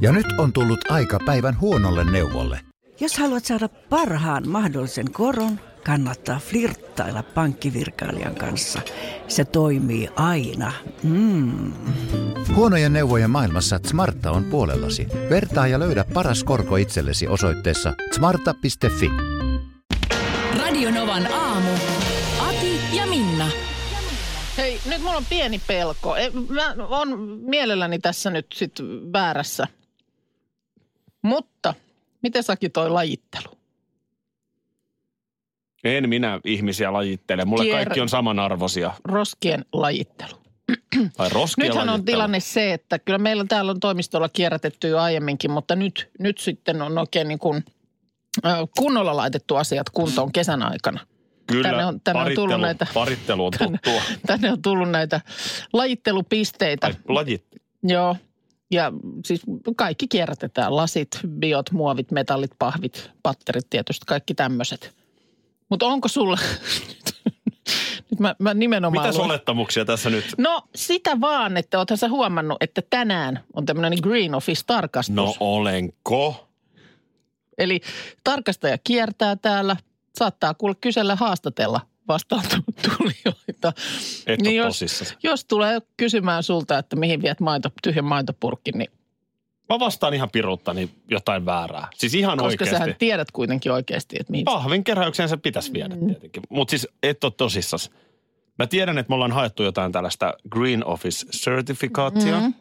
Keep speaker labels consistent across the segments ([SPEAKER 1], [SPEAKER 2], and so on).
[SPEAKER 1] Ja nyt on tullut aika päivän huonolle neuvolle.
[SPEAKER 2] Jos haluat saada parhaan mahdollisen koron, kannattaa flirttailla pankkivirkailijan kanssa. Se toimii aina. Mm.
[SPEAKER 1] Huonojen neuvojen maailmassa Smarta on puolellasi. Vertaa ja löydä paras korko itsellesi osoitteessa smarta.fi.
[SPEAKER 3] Radionovan aamu.
[SPEAKER 4] Hei, nyt mulla on pieni pelko. E, Mä on mielelläni tässä nyt sit väärässä. Mutta, miten Saki toi lajittelu?
[SPEAKER 5] En minä ihmisiä lajittele. Mulle
[SPEAKER 4] Kier-
[SPEAKER 5] kaikki on samanarvoisia.
[SPEAKER 4] Roskien lajittelu.
[SPEAKER 5] Tai roskia
[SPEAKER 4] Nythän on
[SPEAKER 5] lajittelu.
[SPEAKER 4] tilanne se, että kyllä meillä täällä on toimistolla kierrätetty jo aiemminkin, mutta nyt, nyt sitten on oikein niin kuin, kunnolla laitettu asiat kuntoon kesän aikana.
[SPEAKER 5] Kyllä,
[SPEAKER 4] tänne on- tänne on
[SPEAKER 5] parittelu,
[SPEAKER 4] tullut näitä-
[SPEAKER 5] parittelu on tuttua.
[SPEAKER 4] Tänne on tullut näitä lajittelupisteitä.
[SPEAKER 5] Ai, lajit.
[SPEAKER 4] Joo. Ja siis kaikki kierrätetään. Lasit, biot, muovit, metallit, pahvit, patterit tietysti, kaikki tämmöiset. Mutta onko sulla... Nyt mä, mä nimenomaan...
[SPEAKER 5] Mitä
[SPEAKER 4] luen-
[SPEAKER 5] olettamuksia tässä nyt?
[SPEAKER 4] No sitä vaan, että oothan sä huomannut, että tänään on tämmöinen Green Office-tarkastus.
[SPEAKER 5] No olenko?
[SPEAKER 4] Eli tarkastaja kiertää täällä, saattaa kuule kysellä haastatella vastaan tulijoita.
[SPEAKER 5] Et
[SPEAKER 4] Niin
[SPEAKER 5] niin
[SPEAKER 4] jos-
[SPEAKER 5] tosissasi.
[SPEAKER 4] Jos tulee kysymään sulta, että mihin viet maito, tyhjän maitopurkin, niin
[SPEAKER 5] Mä vastaan ihan piruuttani jotain väärää. Siis ihan
[SPEAKER 4] koska
[SPEAKER 5] oikeasti.
[SPEAKER 4] sähän tiedät kuitenkin oikeasti, että mihin.
[SPEAKER 5] Pahvin keräykseen se pitäisi viedä tietenkin. Mutta siis et ole tosissas. Mä tiedän, että me ollaan haettu jotain tällaista Green Office-sertifikaattia. Mm.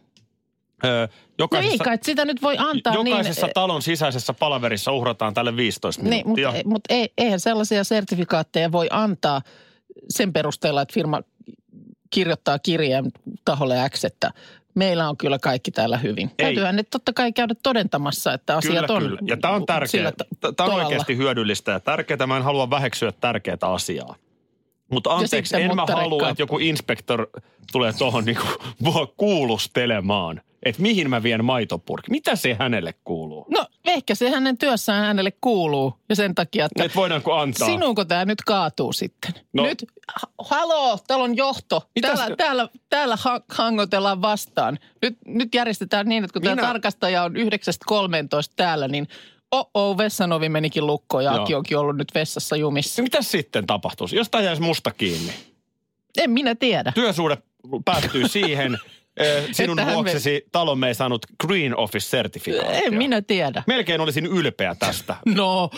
[SPEAKER 5] Öö,
[SPEAKER 4] No
[SPEAKER 5] jokaisessa,
[SPEAKER 4] ei kai sitä nyt voi antaa
[SPEAKER 5] jokaisessa
[SPEAKER 4] niin.
[SPEAKER 5] talon sisäisessä palaverissa uhrataan tälle 15
[SPEAKER 4] Niin, mutta,
[SPEAKER 5] minuuttia.
[SPEAKER 4] mutta ei, eihän sellaisia sertifikaatteja voi antaa sen perusteella, että firma kirjoittaa kirjeen taholle X, että meillä on kyllä kaikki täällä hyvin.
[SPEAKER 5] Ei.
[SPEAKER 4] Täytyyhän nyt totta kai käydä todentamassa, että asiat
[SPEAKER 5] kyllä,
[SPEAKER 4] on
[SPEAKER 5] kyllä. Ja tämä on tärkeää. Tämä on oikeasti hyödyllistä ja tärkeää. Mä en halua väheksyä tärkeää asiaa. Mutta anteeksi, en mä halua, että joku inspektor tulee tuohon niinku mua kuulustelemaan. Että mihin mä vien maitopurki. Mitä se hänelle kuuluu?
[SPEAKER 4] No ehkä se hänen työssään hänelle kuuluu ja sen takia, että
[SPEAKER 5] Että voidaanko antaa?
[SPEAKER 4] Sinuunko tämä nyt kaatuu sitten?
[SPEAKER 5] No.
[SPEAKER 4] Nyt, ha- haloo, täällä on johto.
[SPEAKER 5] Mitäs-
[SPEAKER 4] Täällä, täällä, täällä ha- hangotellaan vastaan. Nyt, nyt järjestetään niin, että kun tämä tarkastaja on 9.13 täällä, niin oh vessanovi menikin lukkoon ja
[SPEAKER 5] Joo.
[SPEAKER 4] Aki onkin ollut nyt vessassa jumissa.
[SPEAKER 5] Mitä sitten tapahtuisi? Jos tämä jäisi musta kiinni.
[SPEAKER 4] En minä tiedä.
[SPEAKER 5] Työsuhde päättyy siihen, sinun
[SPEAKER 4] Että hän
[SPEAKER 5] vuoksesi talomme ei saanut Green Office-sertifikaattia.
[SPEAKER 4] En minä tiedä.
[SPEAKER 5] Melkein olisin ylpeä tästä.
[SPEAKER 4] No,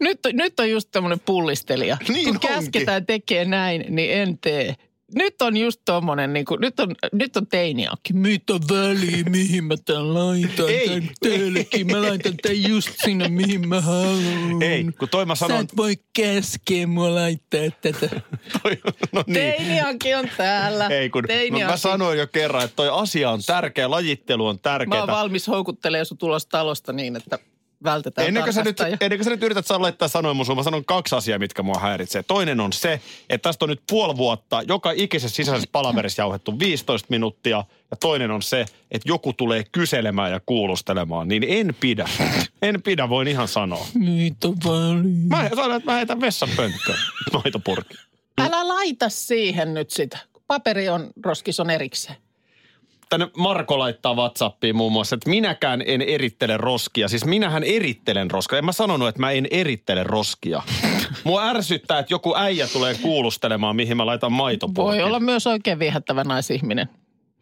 [SPEAKER 4] nyt, nyt on just tämmöinen pullistelija.
[SPEAKER 5] Niin
[SPEAKER 4] Kun
[SPEAKER 5] onkin.
[SPEAKER 4] käsketään tekee näin, niin en tee. Nyt on just tommonen, niin kuin, nyt on, nyt on teiniakki. Mitä väliä, mihin mä tän laitan
[SPEAKER 5] Ei.
[SPEAKER 4] tän teillekin. Mä laitan tän just sinne, mihin mä haluan.
[SPEAKER 5] Ei, kun toi mä
[SPEAKER 4] Sä
[SPEAKER 5] sanon...
[SPEAKER 4] et voi käskeä mua laittaa tätä.
[SPEAKER 5] Toi, no niin.
[SPEAKER 4] Teiniakki on täällä.
[SPEAKER 5] Ei, kun no,
[SPEAKER 4] Teiniakki.
[SPEAKER 5] mä sanoin jo kerran, että toi asia on tärkeä, lajittelu on
[SPEAKER 4] Mä
[SPEAKER 5] tärkeää.
[SPEAKER 4] oon valmis houkuttelemaan sut ulos talosta niin, että vältetään
[SPEAKER 5] Ennen kuin, sä nyt, ennen kuin sä nyt yrität saa laittaa sanoin mun suun, mä sanon kaksi asiaa, mitkä mua häiritsee. Toinen on se, että tästä on nyt puoli vuotta joka ikisessä sisäisessä palaverissa jauhettu 15 minuuttia. Ja toinen on se, että joku tulee kyselemään ja kuulustelemaan. Niin en pidä. En pidä, voin ihan sanoa.
[SPEAKER 4] Mitä väliä?
[SPEAKER 5] Mä sanon, että mä heitän vessanpönttöön maitopurki.
[SPEAKER 4] Älä laita siihen nyt sitä. Paperi on, roskis on erikseen.
[SPEAKER 5] Tänne Marko laittaa Whatsappiin muun muassa, että minäkään en erittele roskia. Siis minähän erittelen roskia. En mä sanonut, että mä en erittele roskia. Mua ärsyttää, että joku äijä tulee kuulustelemaan, mihin mä laitan maitopurkin.
[SPEAKER 4] Voi olla myös oikein viehättävä naisihminen.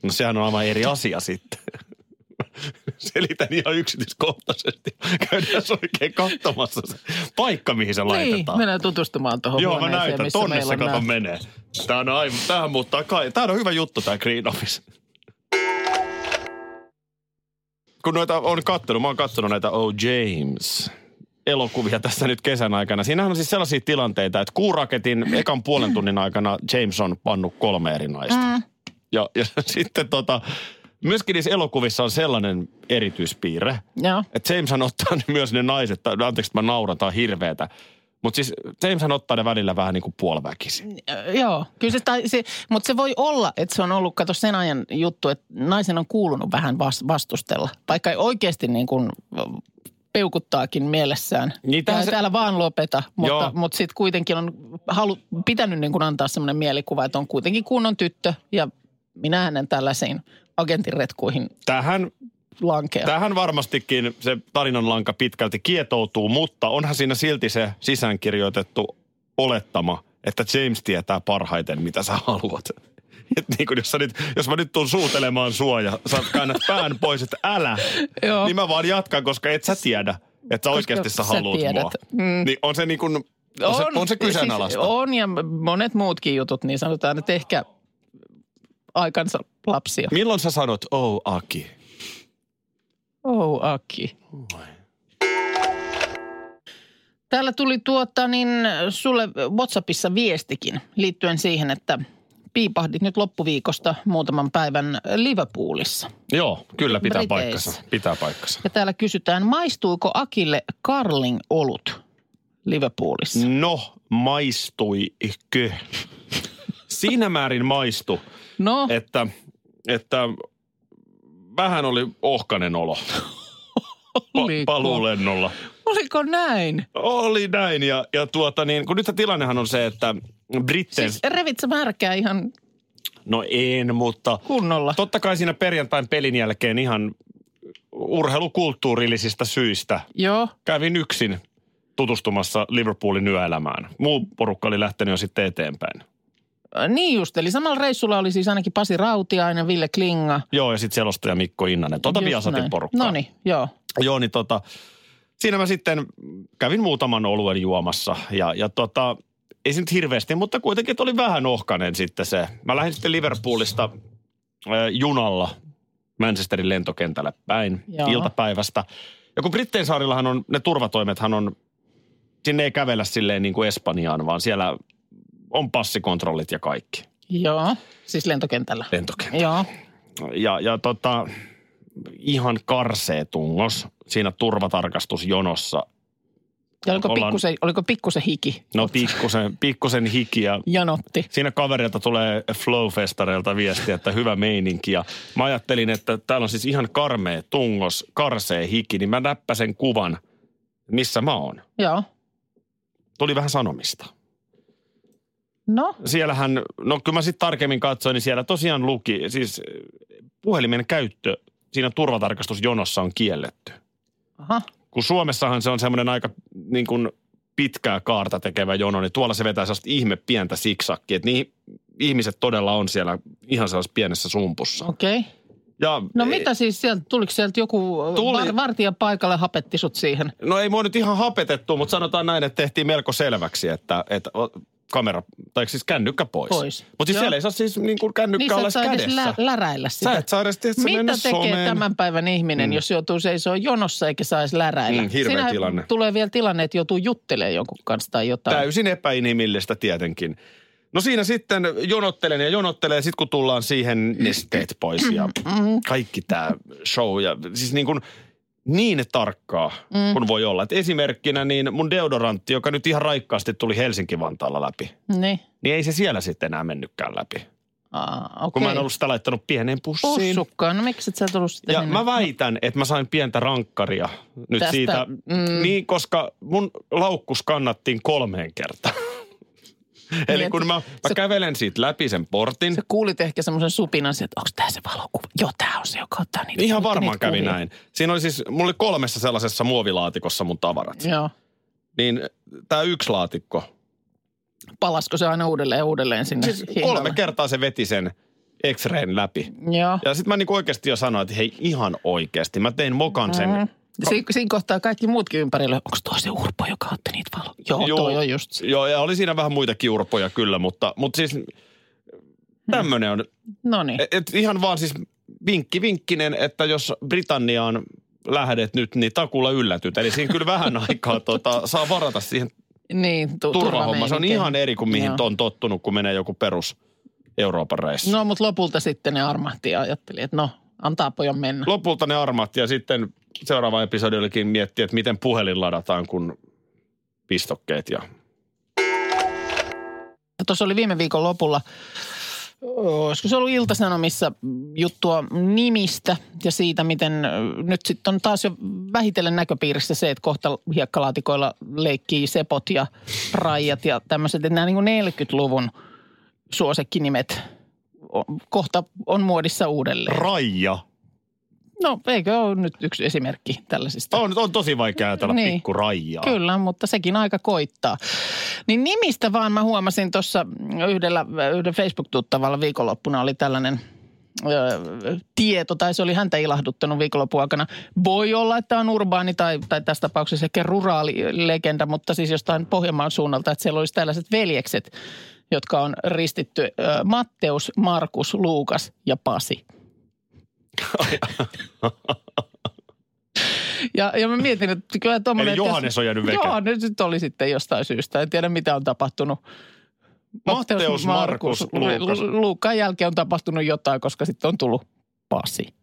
[SPEAKER 5] No sehän on aivan eri asia sitten. Selitän ihan yksityiskohtaisesti. Käydään oikein katsomassa se paikka, mihin se
[SPEAKER 4] Niin,
[SPEAKER 5] laitetaan.
[SPEAKER 4] mennään tutustumaan tuohon
[SPEAKER 5] Joo, mä näytän.
[SPEAKER 4] missä
[SPEAKER 5] Tonne se kato
[SPEAKER 4] nämä-
[SPEAKER 5] menee. Tää on aivan, tämähän muuttaa kai. Tää on hyvä juttu tää Green Office. Kun noita on kattonut, mä oon kattonut näitä Oh James elokuvia tässä nyt kesän aikana. Siinähän on siis sellaisia tilanteita, että kuuraketin ekan puolen tunnin aikana James on pannut kolme eri naista. Mm. Ja, ja sitten tota, myöskin niissä elokuvissa on sellainen erityispiirre,
[SPEAKER 4] Joo.
[SPEAKER 5] että Jameshan ottaa myös ne naiset, tai anteeksi, että mä on hirveetä. Mutta siis Jameshan ottaa ne välillä vähän niin kuin puoliväkisin.
[SPEAKER 4] Joo, kyllä se, tai se, mutta se voi olla, että se on ollut, kato sen ajan juttu, että naisen on kuulunut vähän vas- vastustella. Vaikka ei oikeasti niin kuin peukuttaakin mielessään.
[SPEAKER 5] Niin, se-
[SPEAKER 4] Täällä vaan lopeta, mutta,
[SPEAKER 5] Joo.
[SPEAKER 4] mutta sitten kuitenkin on halu, pitänyt niin kuin antaa semmoinen mielikuva, että on kuitenkin kunnon tyttö ja minä hänen tällaisiin agentin retkuihin.
[SPEAKER 5] Tähän
[SPEAKER 4] lankea.
[SPEAKER 5] Tähän varmastikin se tarinan lanka pitkälti kietoutuu, mutta onhan siinä silti se sisäänkirjoitettu olettama, että James tietää parhaiten, mitä sä haluat. Et niin kun jos, sä nyt, jos mä nyt tuun suutelemaan sua ja sä käännät pään pois, että älä,
[SPEAKER 4] Joo.
[SPEAKER 5] niin mä vaan jatkan, koska et sä tiedä, että sä oikeasti sä
[SPEAKER 4] sä
[SPEAKER 5] haluat
[SPEAKER 4] tiedät.
[SPEAKER 5] mua.
[SPEAKER 4] Mm.
[SPEAKER 5] Niin on se niin kuin, on, se, on se kyseenalaista.
[SPEAKER 4] Siis on ja monet muutkin jutut, niin sanotaan, että ehkä aikansa lapsia.
[SPEAKER 5] Milloin sä sanot, oh Aki?
[SPEAKER 4] Oh, Aki. Täällä tuli tuota niin sulle WhatsAppissa viestikin liittyen siihen, että piipahdit nyt loppuviikosta muutaman päivän Liverpoolissa.
[SPEAKER 5] Joo, kyllä pitää
[SPEAKER 4] Briteissä.
[SPEAKER 5] paikkansa. Pitää paikkansa.
[SPEAKER 4] Ja täällä kysytään, maistuiko Akille Carling olut Liverpoolissa?
[SPEAKER 5] No, maistuikö? Siinä määrin maistu,
[SPEAKER 4] No,
[SPEAKER 5] että, että vähän oli ohkanen olo
[SPEAKER 4] oliko?
[SPEAKER 5] paluulennolla.
[SPEAKER 4] Oliko näin?
[SPEAKER 5] Oli näin ja, ja tuota niin, kun nyt tilannehan on se, että Britten,
[SPEAKER 4] Siis revit sä märkää ihan
[SPEAKER 5] no en, mutta
[SPEAKER 4] kunnolla.
[SPEAKER 5] totta kai siinä perjantain pelin jälkeen ihan urheilukulttuurillisista syistä
[SPEAKER 4] Joo,
[SPEAKER 5] kävin yksin tutustumassa Liverpoolin yöelämään. Muu porukka oli lähtenyt jo sitten eteenpäin.
[SPEAKER 4] Niin just. Eli samalla reissulla oli siis ainakin Pasi Rautiainen, Ville Klinga.
[SPEAKER 5] Joo, ja sitten selostaja Mikko Innanen. Tota Viasatin porukkaa.
[SPEAKER 4] No niin, joo.
[SPEAKER 5] Joo, niin tota, siinä mä sitten kävin muutaman oluen juomassa ja, ja tota, ei se nyt hirveästi, mutta kuitenkin että oli vähän ohkanen sitten se. Mä lähdin sitten Liverpoolista äh, junalla Manchesterin lentokentälle päin
[SPEAKER 4] Joo.
[SPEAKER 5] iltapäivästä. Ja kun Brittein saarillahan on, ne turvatoimethan on, sinne ei kävellä silleen niin kuin Espanjaan, vaan siellä on passikontrollit ja kaikki
[SPEAKER 4] Joo, siis lentokentällä.
[SPEAKER 5] lentokentällä.
[SPEAKER 4] Joo,
[SPEAKER 5] Ja, ja tota, ihan karsee tungos siinä turvatarkastusjonossa.
[SPEAKER 4] ja oliko
[SPEAKER 5] Ollaan-
[SPEAKER 4] pikkusen, oliko pikkusen hiki?
[SPEAKER 5] No pikkusen, pikkusen hiki ja
[SPEAKER 4] Janotti.
[SPEAKER 5] siinä kaverilta tulee Flowfestareilta viesti, että hyvä meininki. Ja mä ajattelin, että täällä on siis ihan karmea tungos, karsee hiki, niin mä näppäsen kuvan, missä mä oon.
[SPEAKER 4] Joo.
[SPEAKER 5] Tuli vähän sanomista.
[SPEAKER 4] No,
[SPEAKER 5] Siellähän, no kyllä mä sitten tarkemmin katsoin, niin siellä tosiaan luki, siis puhelimen käyttö siinä turvatarkastusjonossa on kielletty.
[SPEAKER 4] aha.
[SPEAKER 5] kun Suomessahan se on semmoinen aika niin kuin pitkää kaarta tekevä jono, niin tuolla se vetää sellaista ihme pientä siksakkia, että niin ihmiset todella on siellä ihan sellaisessa pienessä sumpussa.
[SPEAKER 4] Okei. Okay.
[SPEAKER 5] Ja,
[SPEAKER 4] No
[SPEAKER 5] ei-
[SPEAKER 4] mitä siis sieltä, tuliko sieltä joku
[SPEAKER 5] Tuli.
[SPEAKER 4] var, vartija paikalle hapetti sut siihen?
[SPEAKER 5] No ei mua nyt ihan hapetettu, mutta sanotaan näin, että tehtiin melko selväksi, että, että kamera, tai siis kännykkä pois.
[SPEAKER 4] Pois.
[SPEAKER 5] Mutta siis
[SPEAKER 4] Joo.
[SPEAKER 5] siellä ei saa siis niin kuin kännykkä
[SPEAKER 4] Niin
[SPEAKER 5] olla
[SPEAKER 4] saa edes
[SPEAKER 5] kädessä.
[SPEAKER 4] lä- läräillä sitä.
[SPEAKER 5] Sä et saa edes tietysti mennä
[SPEAKER 4] Mitä tekee
[SPEAKER 5] someen.
[SPEAKER 4] tämän päivän ihminen,
[SPEAKER 5] Mm.
[SPEAKER 4] jos joutuu seisoo jonossa eikä saisi läräillä?
[SPEAKER 5] Mm, hirveä
[SPEAKER 4] Siinähän
[SPEAKER 5] tilanne.
[SPEAKER 4] tulee vielä tilanne, että joutuu juttelemaan jonkun kanssa tai jotain.
[SPEAKER 5] Täysin epäinhimillistä tietenkin. No siinä sitten jonottelen ja jonottelen, ja sitten kun tullaan siihen nesteet pois ja kaikki tämä show. Ja siis niin kuin niin tarkkaa mm. kun voi olla. Et esimerkkinä niin mun deodorantti, joka nyt ihan raikkaasti tuli Helsinki-Vantaalla läpi,
[SPEAKER 4] Niin.
[SPEAKER 5] niin ei se siellä sitten enää mennytkään läpi.
[SPEAKER 4] Aa,
[SPEAKER 5] Kun
[SPEAKER 4] okei.
[SPEAKER 5] mä en ollut sitä laittanut pieneen pussiin.
[SPEAKER 4] Pussukkaan. No miksi et sä tullut sitä
[SPEAKER 5] Ja
[SPEAKER 4] sinne?
[SPEAKER 5] mä väitän, että mä sain pientä rankkaria nyt
[SPEAKER 4] Tästä,
[SPEAKER 5] siitä.
[SPEAKER 4] mm.
[SPEAKER 5] Niin, koska mun laukkus kannattiin kolmeen kertaan. Eli
[SPEAKER 4] Niin,
[SPEAKER 5] kun mä, mä
[SPEAKER 4] sä-
[SPEAKER 5] kävelen siitä läpi sen portin,
[SPEAKER 4] Sä kuulit ehkä semmoisen supinan, että onko tämä se valokuva? Joo, tämä on se, joka ottaa niitä.
[SPEAKER 5] ihan varmaan kävi
[SPEAKER 4] kuvia.
[SPEAKER 5] näin. Siinä oli siis, mulla oli kolmessa sellaisessa muovilaatikossa mun tavarat.
[SPEAKER 4] Joo.
[SPEAKER 5] Niin tämä yksi laatikko,
[SPEAKER 4] Palasko se aina uudelleen ja uudelleen sinne
[SPEAKER 5] siis
[SPEAKER 4] hinnalle?
[SPEAKER 5] kolme kertaa se veti sen X-rayn läpi.
[SPEAKER 4] Joo.
[SPEAKER 5] Ja sitten mä niinku oikeasti jo sanoin, että hei ihan oikeasti. Mä tein mokan sen.
[SPEAKER 4] Mm. Si- siinä kohtaa kaikki muutkin ympärillä. Onko toi se urpo, joka otti niitä valoja? Joo,
[SPEAKER 5] Joo.
[SPEAKER 4] toi on just se.
[SPEAKER 5] Joo, ja oli siinä vähän muitakin urpoja kyllä, mutta, mutta siis tämmöinen on.
[SPEAKER 4] No niin.
[SPEAKER 5] Ihan vaan siis vinkki vinkkinen, että jos Britanniaan lähdet nyt, niin takulla yllätyt. Eli siinä kyllä vähän aikaa tota, saa varata siihen
[SPEAKER 4] Niin, tu-
[SPEAKER 5] turvahomma. Se on ihan eri kuin mihin on tottunut, kun menee joku perus Euroopan reissu.
[SPEAKER 4] No, mutta lopulta sitten ne armahti ja ajatteli, että no, antaa pojan mennä.
[SPEAKER 5] Lopulta ne armahti ja sitten seuraava episodi olikin miettiä, että miten puhelin ladataan, kun pistokkeet ja
[SPEAKER 4] Tuossa oli viime viikon lopulla, olisiko se ollut Ilta-Sanomissa juttua nimistä ja siitä, mitä nyt sitten on taas jo vähitellen näköpiirissä se, että kohta hiekkalaatikoilla leikkii sepot ja raijat ja tämmöiset, että nämä niin kuin 40-luvun suosikkinimet kohta on muodissa uudelleen.
[SPEAKER 5] Raija.
[SPEAKER 4] No eikö ole nyt yksi esimerkki tällaisista?
[SPEAKER 5] On, on tosi vaikea ajatella
[SPEAKER 4] Niin.
[SPEAKER 5] pikku raijaa.
[SPEAKER 4] Kyllä, mutta sekin aika koittaa. Niin nimistä vaan mä huomasin tuossa yhdellä, yhden Facebook-tuttavalla viikonloppuna oli tällainen ö, tieto, tai se oli häntä ilahduttanut viikonlopun aikana. Voi olla, että on urbaani tai, tai tässä tapauksessa ehkä ruraalilegenda, mutta siis jostain Pohjanmaan suunnalta, että siellä olisi tällaiset veljekset, jotka on ristitty ö, Matteus, Markus, Luukas ja Pasi. Ja, ja mä mietin, että kyllä tuommoinen...
[SPEAKER 5] Eli Johannes on jäänyt veke.
[SPEAKER 4] Johannes nyt oli sitten jostain syystä. En tiedä, mitä on tapahtunut.
[SPEAKER 5] Matteus, Markus, Luukas.
[SPEAKER 4] Lu- Luukan jälkeen on tapahtunut jotain, koska sitten on tullut Pasi.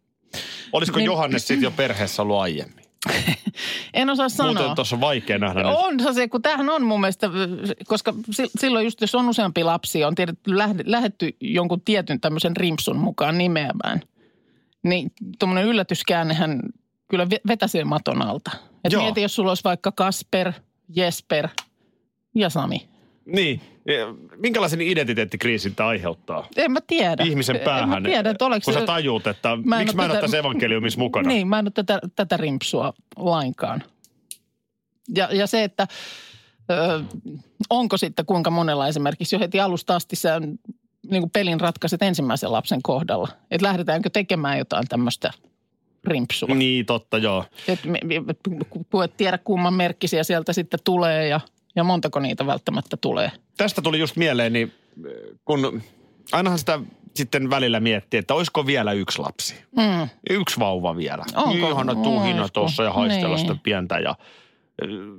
[SPEAKER 5] Olisiko
[SPEAKER 4] Niin-
[SPEAKER 5] Johannes sitten jo perheessä ollut aiemmin?
[SPEAKER 4] En osaa sanoa.
[SPEAKER 5] Muuten tuossa on vaikea nähdä nyt.
[SPEAKER 4] On se, kun tämähän on mun mielestä, koska si- silloin just jos on useampi lapsi, on tiedetty, lähde- lähdetty jonkun tietyn tämmöisen rimpsun mukaan nimeämään, niin tuommoinen yllätyskäännehän kyllä ve- vetäsee maton alta. Et
[SPEAKER 5] Joo.
[SPEAKER 4] mieti, jos sulla olisi vaikka Kasper, Jesper ja Sami.
[SPEAKER 5] Niin. Ja Minkälaisen identiteettikriisin tämä aiheuttaa
[SPEAKER 4] En mä tiedä.
[SPEAKER 5] ihmisen päähän?
[SPEAKER 4] En mä tiedä, että oliko
[SPEAKER 5] kun sä tajuut, että
[SPEAKER 4] Mä
[SPEAKER 5] miksi mä en ole tässä evankeliumissa mukana.
[SPEAKER 4] Niin, mä en ole tätä, tätä rimpsua lainkaan. Ja, ja se, että ö, onko sitten kuinka monella esimerkiksi jo heti alusta asti sä niin kuin pelin ratkaiset ensimmäisen lapsen kohdalla. Että lähdetäänkö tekemään jotain tämmöistä rimpsua.
[SPEAKER 5] Niin, totta, joo.
[SPEAKER 4] Et, me- me- kun et tiedä kumman merkkisiä sieltä sitten tulee ja, ja montako niitä välttämättä tulee.
[SPEAKER 5] Tästä tuli just mieleen, niin kun ainahan sitä sitten välillä miettii, että olisiko vielä yksi lapsi.
[SPEAKER 4] Mm.
[SPEAKER 5] Yksi vauva vielä.
[SPEAKER 4] Onko?
[SPEAKER 5] Ihana tuhina tuossa ja haistella
[SPEAKER 4] Niin.
[SPEAKER 5] sitä pientä ja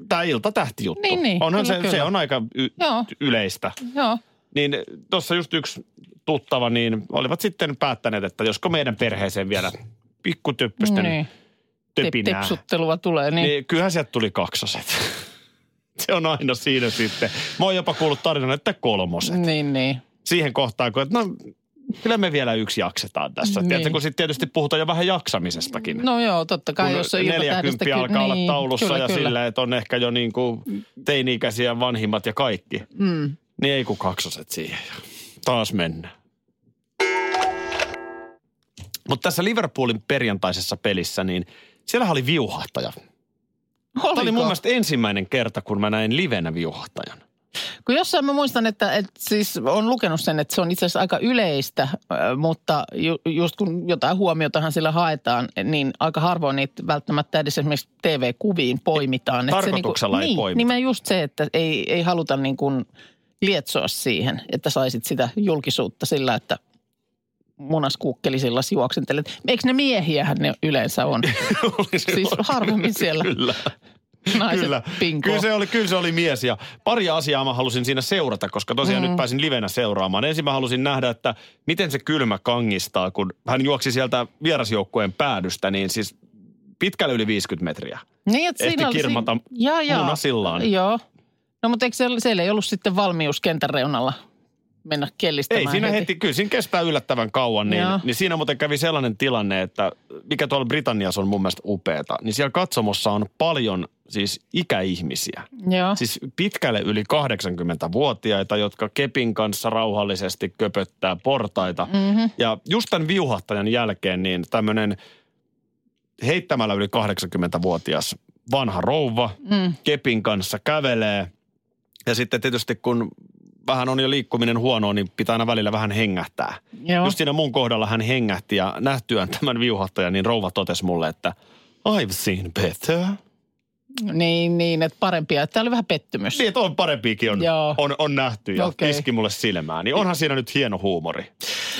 [SPEAKER 5] Tämä ilta tähti juttu.
[SPEAKER 4] Niin, niin,
[SPEAKER 5] Onhan
[SPEAKER 4] kyllä,
[SPEAKER 5] se, se
[SPEAKER 4] kyllä.
[SPEAKER 5] on aika y-
[SPEAKER 4] Joo.
[SPEAKER 5] yleistä.
[SPEAKER 4] Joo.
[SPEAKER 5] Niin tuossa just yksi tuttava, niin olivat sitten päättäneet, että josko meidän perheeseen vielä pikkutyppysten
[SPEAKER 4] Niin.
[SPEAKER 5] töpinää.
[SPEAKER 4] Tipsuttelua tulee. Niin.
[SPEAKER 5] Niin kyllähän sieltä tuli kaksoset. se on aina siinä sitten. Mä oon jopa kuullut tarinan, että kolmoset.
[SPEAKER 4] Niin, niin.
[SPEAKER 5] Siihen kohtaan, kun että no kyllä me vielä yksi jaksetaan tässä.
[SPEAKER 4] Niin.
[SPEAKER 5] Tiedätkö, kun sitten tietysti puhutaan jo vähän jaksamisestakin.
[SPEAKER 4] No joo, totta kai,
[SPEAKER 5] kun
[SPEAKER 4] jos on
[SPEAKER 5] 40
[SPEAKER 4] iltatähdestä
[SPEAKER 5] alkaa olla
[SPEAKER 4] niin,
[SPEAKER 5] taulussa
[SPEAKER 4] kyllä,
[SPEAKER 5] ja
[SPEAKER 4] kyllä.
[SPEAKER 5] silleen, että on ehkä jo niin kuin teini-ikäisiä vanhimmat ja kaikki.
[SPEAKER 4] Mm.
[SPEAKER 5] Niin ei kun kaksoset siihen. Taas mennään. Mutta tässä Liverpoolin perjantaisessa pelissä, niin siellä oli viuhahtaja. Tämä oli
[SPEAKER 4] Oliko?
[SPEAKER 5] mun mielestä ensimmäinen kerta, kun mä näin livenä viuhahtajan.
[SPEAKER 4] Kun jossain mä muistan, että, että siis on lukenut sen, että se on itse asiassa aika yleistä, mutta ju, just kun jotain huomiotahan sillä haetaan, niin aika harvoin niitä välttämättä edes esimerkiksi TV-kuviin poimitaan. Että se
[SPEAKER 5] Tarkoituksella ei
[SPEAKER 4] niin,
[SPEAKER 5] poimita.
[SPEAKER 4] Niin just se, että ei, ei haluta niin kuin lietsoa siihen, että saisit sitä julkisuutta sillä, että munaskuukkelisilla juoksentelet. Eikö ne miehiähän ne yleensä on? Siis harvemmin siellä
[SPEAKER 5] Kyllä.
[SPEAKER 4] naiset
[SPEAKER 5] Kyllä. Kyllä se, oli, kyllä se oli mies ja pari asiaa mä halusin siinä seurata, koska tosiaan
[SPEAKER 4] Mm.
[SPEAKER 5] nyt pääsin livenä seuraamaan. Ensin mä halusin nähdä, että miten se kylmä kangistaa, kun hän juoksi sieltä vierasjoukkueen päädystä, niin siis pitkälle yli 50 metriä.
[SPEAKER 4] Niin, että
[SPEAKER 5] Ehti
[SPEAKER 4] siinä
[SPEAKER 5] kirmata
[SPEAKER 4] Jaa, jaa.
[SPEAKER 5] munasillaan.
[SPEAKER 4] Joo. No mutta eikö siellä, siellä ei ollut sitten valmius kentän reunalla mennä kellistämään
[SPEAKER 5] Ei siinä heti, kyllä siinä kestää yllättävän kauan, niin,
[SPEAKER 4] Joo.
[SPEAKER 5] niin siinä muuten kävi sellainen tilanne, että mikä tuolla Britanniassa on mun mielestä upeeta, niin siellä katsomossa on paljon siis ikäihmisiä.
[SPEAKER 4] Joo.
[SPEAKER 5] Siis pitkälle yli 80-vuotiaita, jotka kepin kanssa rauhallisesti köpöttää portaita.
[SPEAKER 4] Mm-hmm.
[SPEAKER 5] Ja just tämän viuhahtajan jälkeen niin tämmöinen heittämällä yli 80-vuotias vanha rouva
[SPEAKER 4] Mm.
[SPEAKER 5] kepin kanssa kävelee. Ja sitten tietysti kun vähän on jo liikkuminen huonoa, niin pitää aina välillä vähän hengähtää.
[SPEAKER 4] Joo.
[SPEAKER 5] Just siinä mun kohdalla hän hengähti ja nähtyään tämän viuhahtajan, niin rouva totesi mulle, että I've seen better.
[SPEAKER 4] Niin, niin, että parempia. Tämä oli vähän pettymys.
[SPEAKER 5] Niin, että on parempiakin on,
[SPEAKER 4] Joo.
[SPEAKER 5] on, on nähty ja
[SPEAKER 4] Okei.
[SPEAKER 5] iski mulle silmään. Niin onhan siinä nyt hieno huumori.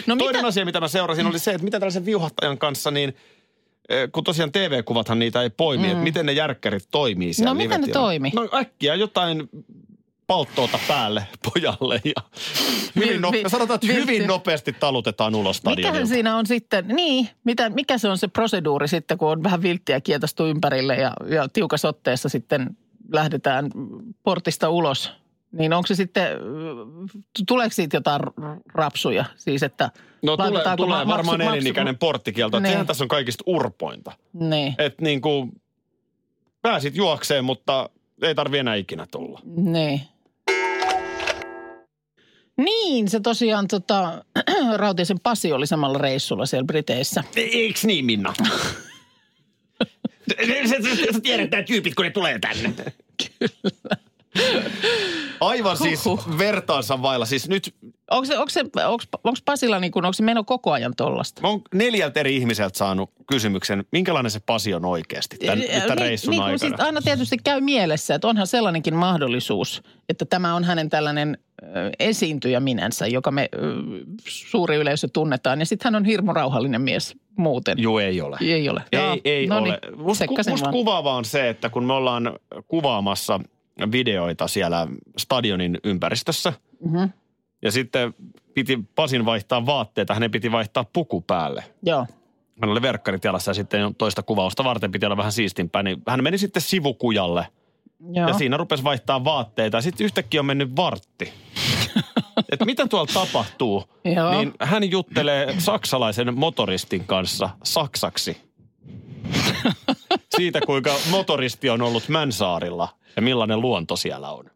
[SPEAKER 4] No
[SPEAKER 5] Toinen
[SPEAKER 4] mitä?
[SPEAKER 5] asia, mitä mä seurasin, oli se, että mitä tällaisen viuhahtajan kanssa, niin eh, kun tosiaan TV-kuvathan niitä ei poimi, mm. että miten ne järkkärit toimii siellä
[SPEAKER 4] No, miten ne
[SPEAKER 5] live-tilalla.
[SPEAKER 4] toimi?
[SPEAKER 5] No äkkiä jotain palttoota päälle pojalle ja
[SPEAKER 4] Vi-
[SPEAKER 5] hyvin, nope- sanotaan, että hyvin
[SPEAKER 4] vi-
[SPEAKER 5] nopeasti talutetaan ulos
[SPEAKER 4] Mikähän
[SPEAKER 5] stadionilta.
[SPEAKER 4] siinä on sitten, niin, mitä, mikä se on se proseduuri sitten, kun on vähän vilttiä kietastu ympärille ja, ja tiukassa otteessa sitten lähdetään portista ulos. Niin onko se sitten, tuleeko siitä jotain rapsuja? Siis että
[SPEAKER 5] No tulee, tulee
[SPEAKER 4] ma-
[SPEAKER 5] varmaan
[SPEAKER 4] maksu-
[SPEAKER 5] elinikäinen porttikielto. Että
[SPEAKER 4] Niin.
[SPEAKER 5] sehän tässä on kaikista urpointa.
[SPEAKER 4] Niin,
[SPEAKER 5] Että niin kuin pääsit juokseen, mutta ei tarvi enää ikinä tulla.
[SPEAKER 4] niin. Niin, se tosiaan tota, Rautiasen Pasi oli samalla reissulla siellä Briteissä.
[SPEAKER 5] E-, Eikö niin, Minna? sä, sä, sä tiedät nämä tyypit, kun ne tulee tänne. Kyllä. Aivan siis vertaansa vailla. Siis nyt
[SPEAKER 4] Onko se, onko se, onko, onko Pasilla niin kuin, onko se meno koko ajan tollasta?
[SPEAKER 5] mä oon neljältä eri ihmiseltä saanut kysymyksen, minkälainen se Pasi on oikeasti tämän, nyt tämän reissun
[SPEAKER 4] niin,
[SPEAKER 5] aikana.
[SPEAKER 4] Siis aina tietysti käy mielessä, että onhan sellainenkin mahdollisuus, että tämä on hänen tällainen esiintyjä minänsä, joka me suuri yleisö tunnetaan. Ja sitten hän on hirmu rauhallinen mies muuten.
[SPEAKER 5] Joo, ei ole.
[SPEAKER 4] Ei ole.
[SPEAKER 5] Ei, ei
[SPEAKER 4] no
[SPEAKER 5] ole.
[SPEAKER 4] niin,
[SPEAKER 5] Musta, musta kuvaavaa on se, että kun me ollaan kuvaamassa videoita siellä stadionin ympäristössä,
[SPEAKER 4] Mhm.
[SPEAKER 5] ja sitten piti Pasin vaihtaa vaatteita, hänen piti vaihtaa puku päälle.
[SPEAKER 4] Joo.
[SPEAKER 5] Hän oli verkkarit jalassa ja sitten toista kuvausta varten piti olla vähän siistimpää, niin hän meni sitten sivukujalle
[SPEAKER 4] Joo.
[SPEAKER 5] ja siinä rupesi vaihtaa vaatteita ja sitten yhtäkkiä on mennyt vartti. että mitä tuolla tapahtuu,
[SPEAKER 4] Joo.
[SPEAKER 5] niin hän juttelee saksalaisen motoristin kanssa saksaksi. Siitä, kuinka motoristi on ollut Mänsaarilla ja millainen luonto siellä on.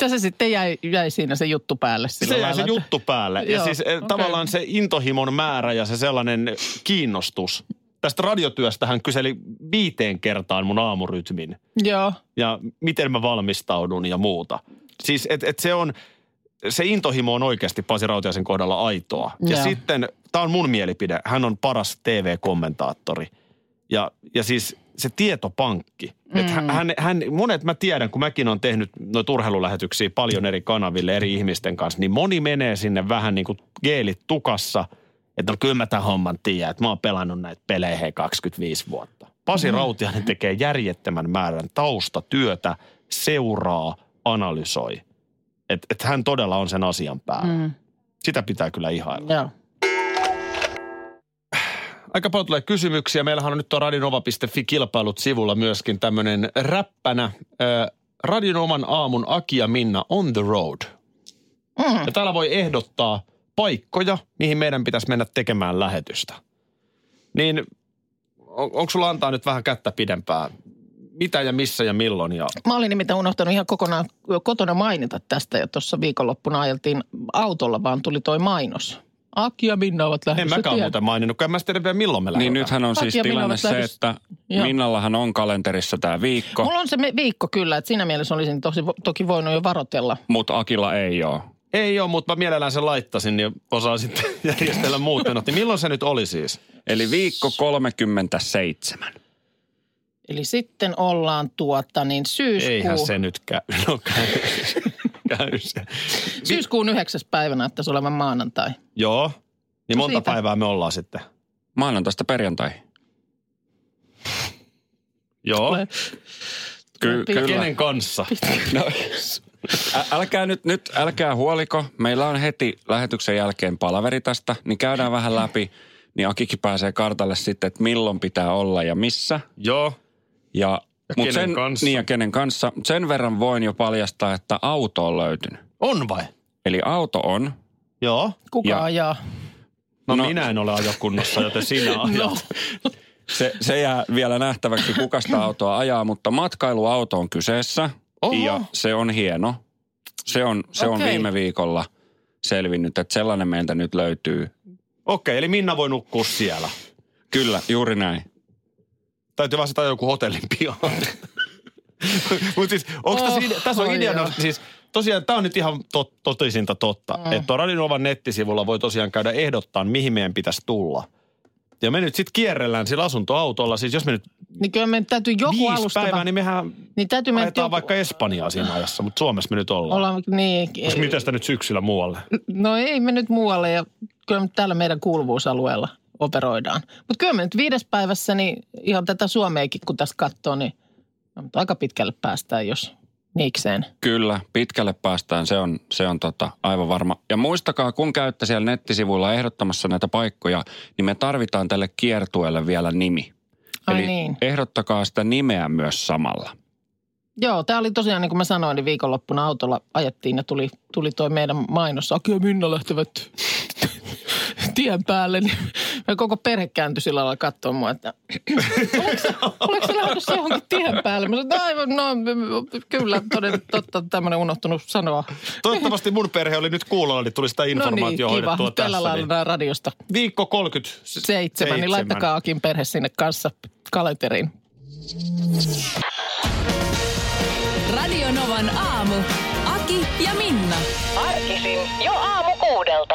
[SPEAKER 4] Ja se sitten jäi, jäi siinä se juttu päälle sillä
[SPEAKER 5] Se jäi se
[SPEAKER 4] lailla,
[SPEAKER 5] juttu päälle. Ja
[SPEAKER 4] Joo,
[SPEAKER 5] siis okay.
[SPEAKER 4] okei.
[SPEAKER 5] tavallaan se intohimon määrä ja se sellainen kiinnostus. Tästä radiotyöstä hän kyseli viiteen kertaan mun aamurytmin
[SPEAKER 4] Joo.
[SPEAKER 5] ja miten mä valmistaudun ja muuta. Siis et, et se on, se intohimo on oikeasti Pasi Rautiaisen kohdalla aitoa. Ja
[SPEAKER 4] Joo.
[SPEAKER 5] sitten, tämä on mun mielipide, hän on paras TV-kommentaattori. Ja, ja siis se tietopankki. Mm. Että hän, hän, monet mä tiedän, kun mäkin on tehnyt noita urheilulähetyksiä paljon eri kanaville eri ihmisten kanssa, niin moni menee sinne vähän niin kuin geelit tukassa, että no kyllä mä tämän homman tiedän, että mä oon pelannut näitä pelejä hei 25 vuotta. Pasi mm. Rautiainen tekee järjettömän määrän taustatyötä, seuraa, analysoi. Että et hän todella on sen asian päällä. Mm. Sitä pitää kyllä ihailla.
[SPEAKER 4] Joo.
[SPEAKER 5] Aika paljon tulee kysymyksiä. Meillähän on nyt tuo radionova.fi kilpailut sivulla myöskin tämmöinen räppänä. Äh, Radionoman aamun Aki ja Minna on the road.
[SPEAKER 4] Mm.
[SPEAKER 5] Ja täällä voi ehdottaa paikkoja, mihin meidän pitäisi mennä tekemään lähetystä. Niin on, onko sulla antaa nyt vähän kättä pidempää? Mitä ja missä ja milloin? Ja...
[SPEAKER 4] Mä olin nimittäin unohtanut ihan kokonaan kotona mainita tästä ja tuossa viikonloppuna ajeltiin autolla, vaan tuli toi mainos. Aki ja Minna ovat
[SPEAKER 5] En
[SPEAKER 4] lähdössä.
[SPEAKER 5] mäkään
[SPEAKER 4] tie-
[SPEAKER 5] muuten maininnut, kun en mä sitten tiedä vielä milloin me
[SPEAKER 6] Niin
[SPEAKER 5] lähdetään.
[SPEAKER 6] nythän on siis
[SPEAKER 4] Takia minä
[SPEAKER 6] tilanne se,
[SPEAKER 4] lähdössä-
[SPEAKER 6] että
[SPEAKER 4] Joo.
[SPEAKER 6] Minnallahan on kalenterissa tämä viikko,
[SPEAKER 4] Mulla on se me- viikko kyllä, että siinä mielessä olisin tosi, toki voinut jo varotella.
[SPEAKER 6] mutta Akilla ei ole.
[SPEAKER 5] Ei ole, mutta mä mielellään sen laittaisin, niin osaa sitten järjestellä muut menot. Niin milloin se nyt oli siis?
[SPEAKER 6] Eli viikko 37.
[SPEAKER 4] Eli sitten ollaan tuota niin syyskuu,
[SPEAKER 5] Eihän se nyt käy. No käy, käy se.
[SPEAKER 4] syyskuun yhdeksäs päivä näyttäisi olevan maanantai.
[SPEAKER 5] Joo. Niin monta
[SPEAKER 4] Siitä.
[SPEAKER 5] päivää me ollaan sitten?
[SPEAKER 6] Maanantaista perjantaihin.
[SPEAKER 5] Joo.
[SPEAKER 4] Tulee-
[SPEAKER 6] Ky-
[SPEAKER 4] Kyllä.
[SPEAKER 6] kyllä.
[SPEAKER 5] Kenen kanssa?
[SPEAKER 6] No, ä- älkää nyt, nyt, älkää huoliko. Meillä on heti lähetyksen jälkeen palaveri tästä, niin käydään vähän läpi. Niin Akikin pääsee kartalle sitten, että milloin pitää olla ja missä.
[SPEAKER 5] Joo.
[SPEAKER 6] Ja,
[SPEAKER 5] Ja
[SPEAKER 6] mut
[SPEAKER 5] kenen
[SPEAKER 6] sen,
[SPEAKER 5] kanssa.
[SPEAKER 6] Niin ja kenen kanssa. Sen verran voin jo paljastaa, että auto on löytynyt.
[SPEAKER 5] On vai?
[SPEAKER 6] Eli auto on.
[SPEAKER 5] Joo.
[SPEAKER 4] Kuka
[SPEAKER 6] Ja-
[SPEAKER 4] ajaa?
[SPEAKER 5] No,
[SPEAKER 6] No-
[SPEAKER 5] minä en ole ajokunnossa, joten sinä ajat.
[SPEAKER 4] No.
[SPEAKER 6] Se, se jää vielä nähtäväksi, kuka sitä autoa ajaa, mutta matkailuauto on kyseessä.
[SPEAKER 5] Oho.
[SPEAKER 6] Ja se on hieno. Se on, se on
[SPEAKER 4] Okei.
[SPEAKER 6] viime viikolla selvinnyt, että sellainen meiltä nyt löytyy.
[SPEAKER 5] Okei, eli Minna voi nukkua siellä.
[SPEAKER 6] Kyllä, juuri näin.
[SPEAKER 5] Täytyy vaan sitä joku hotellin pihaan. Mutta siis, onko tässä,
[SPEAKER 4] Oh,
[SPEAKER 5] ide- tässä on ideana,
[SPEAKER 4] joo.
[SPEAKER 5] siis tosiaan tämä on nyt ihan tot, totisinta totta, mm. että Radinovan nettisivulla voi tosiaan käydä ehdottaa, mihin meidän pitäisi tulla. Ja me nyt sitten kierrellään sillä asuntoautolla, siis jos me nyt
[SPEAKER 4] Niin kyllä me täytyy joku
[SPEAKER 5] viisi
[SPEAKER 4] alustava.
[SPEAKER 5] päivää, niin mehän
[SPEAKER 4] niin täytyy me joku,
[SPEAKER 5] vaikka Espanjaa siinä ajassa, mutta Suomessa me nyt ollaan.
[SPEAKER 4] olla, niin,
[SPEAKER 5] Koska miten sitä nyt syksyllä muualle?
[SPEAKER 4] No ei me nyt muualle ja kyllä me täällä meidän kuuluvuusalueella operoidaan. Mutta kyllä me nyt viides päivässä, niin ihan tätä Suomeakin kun tässä katsoo, niin mutta aika pitkälle päästään, jos niikseen.
[SPEAKER 6] Kyllä, pitkälle päästään, se on, se on tota, aivan varma. Ja muistakaa, kun käytte siellä nettisivuilla ehdottamassa näitä paikkoja, niin me tarvitaan tälle kiertueelle vielä nimi.
[SPEAKER 4] Ai
[SPEAKER 6] Eli
[SPEAKER 4] niin.
[SPEAKER 6] ehdottakaa sitä nimeä myös samalla.
[SPEAKER 4] Joo, tämä oli tosiaan niin kuin mä sanoin, niin viikonloppuna autolla ajettiin ja tuli, tuli toi meidän mainos. Aki ja Minna lähtevät tien päälle, niin me koko perhe kääntyi sillä lailla katsoa mua, että oliko se, lähdössä johonkin tien päälle? Mä sanoin, aivan, no kyllä, toden totta, tämmöinen unohtunut sanoa.
[SPEAKER 5] Toivottavasti mun perhe oli nyt kuulolla, niin tuli sitä
[SPEAKER 4] No niin,
[SPEAKER 5] informaatiota
[SPEAKER 4] kiva.
[SPEAKER 5] hoidettua
[SPEAKER 4] Tällä
[SPEAKER 5] tässä.
[SPEAKER 4] lailla
[SPEAKER 5] Niin.
[SPEAKER 4] radiosta
[SPEAKER 5] Viikko 30.
[SPEAKER 4] seitsemän, niin laittakaa Akin perhe sinne kanssa kalenteriin
[SPEAKER 3] Radio Novan aamu. Aki ja Minna.
[SPEAKER 7] Arkisin jo aamu kuudelta.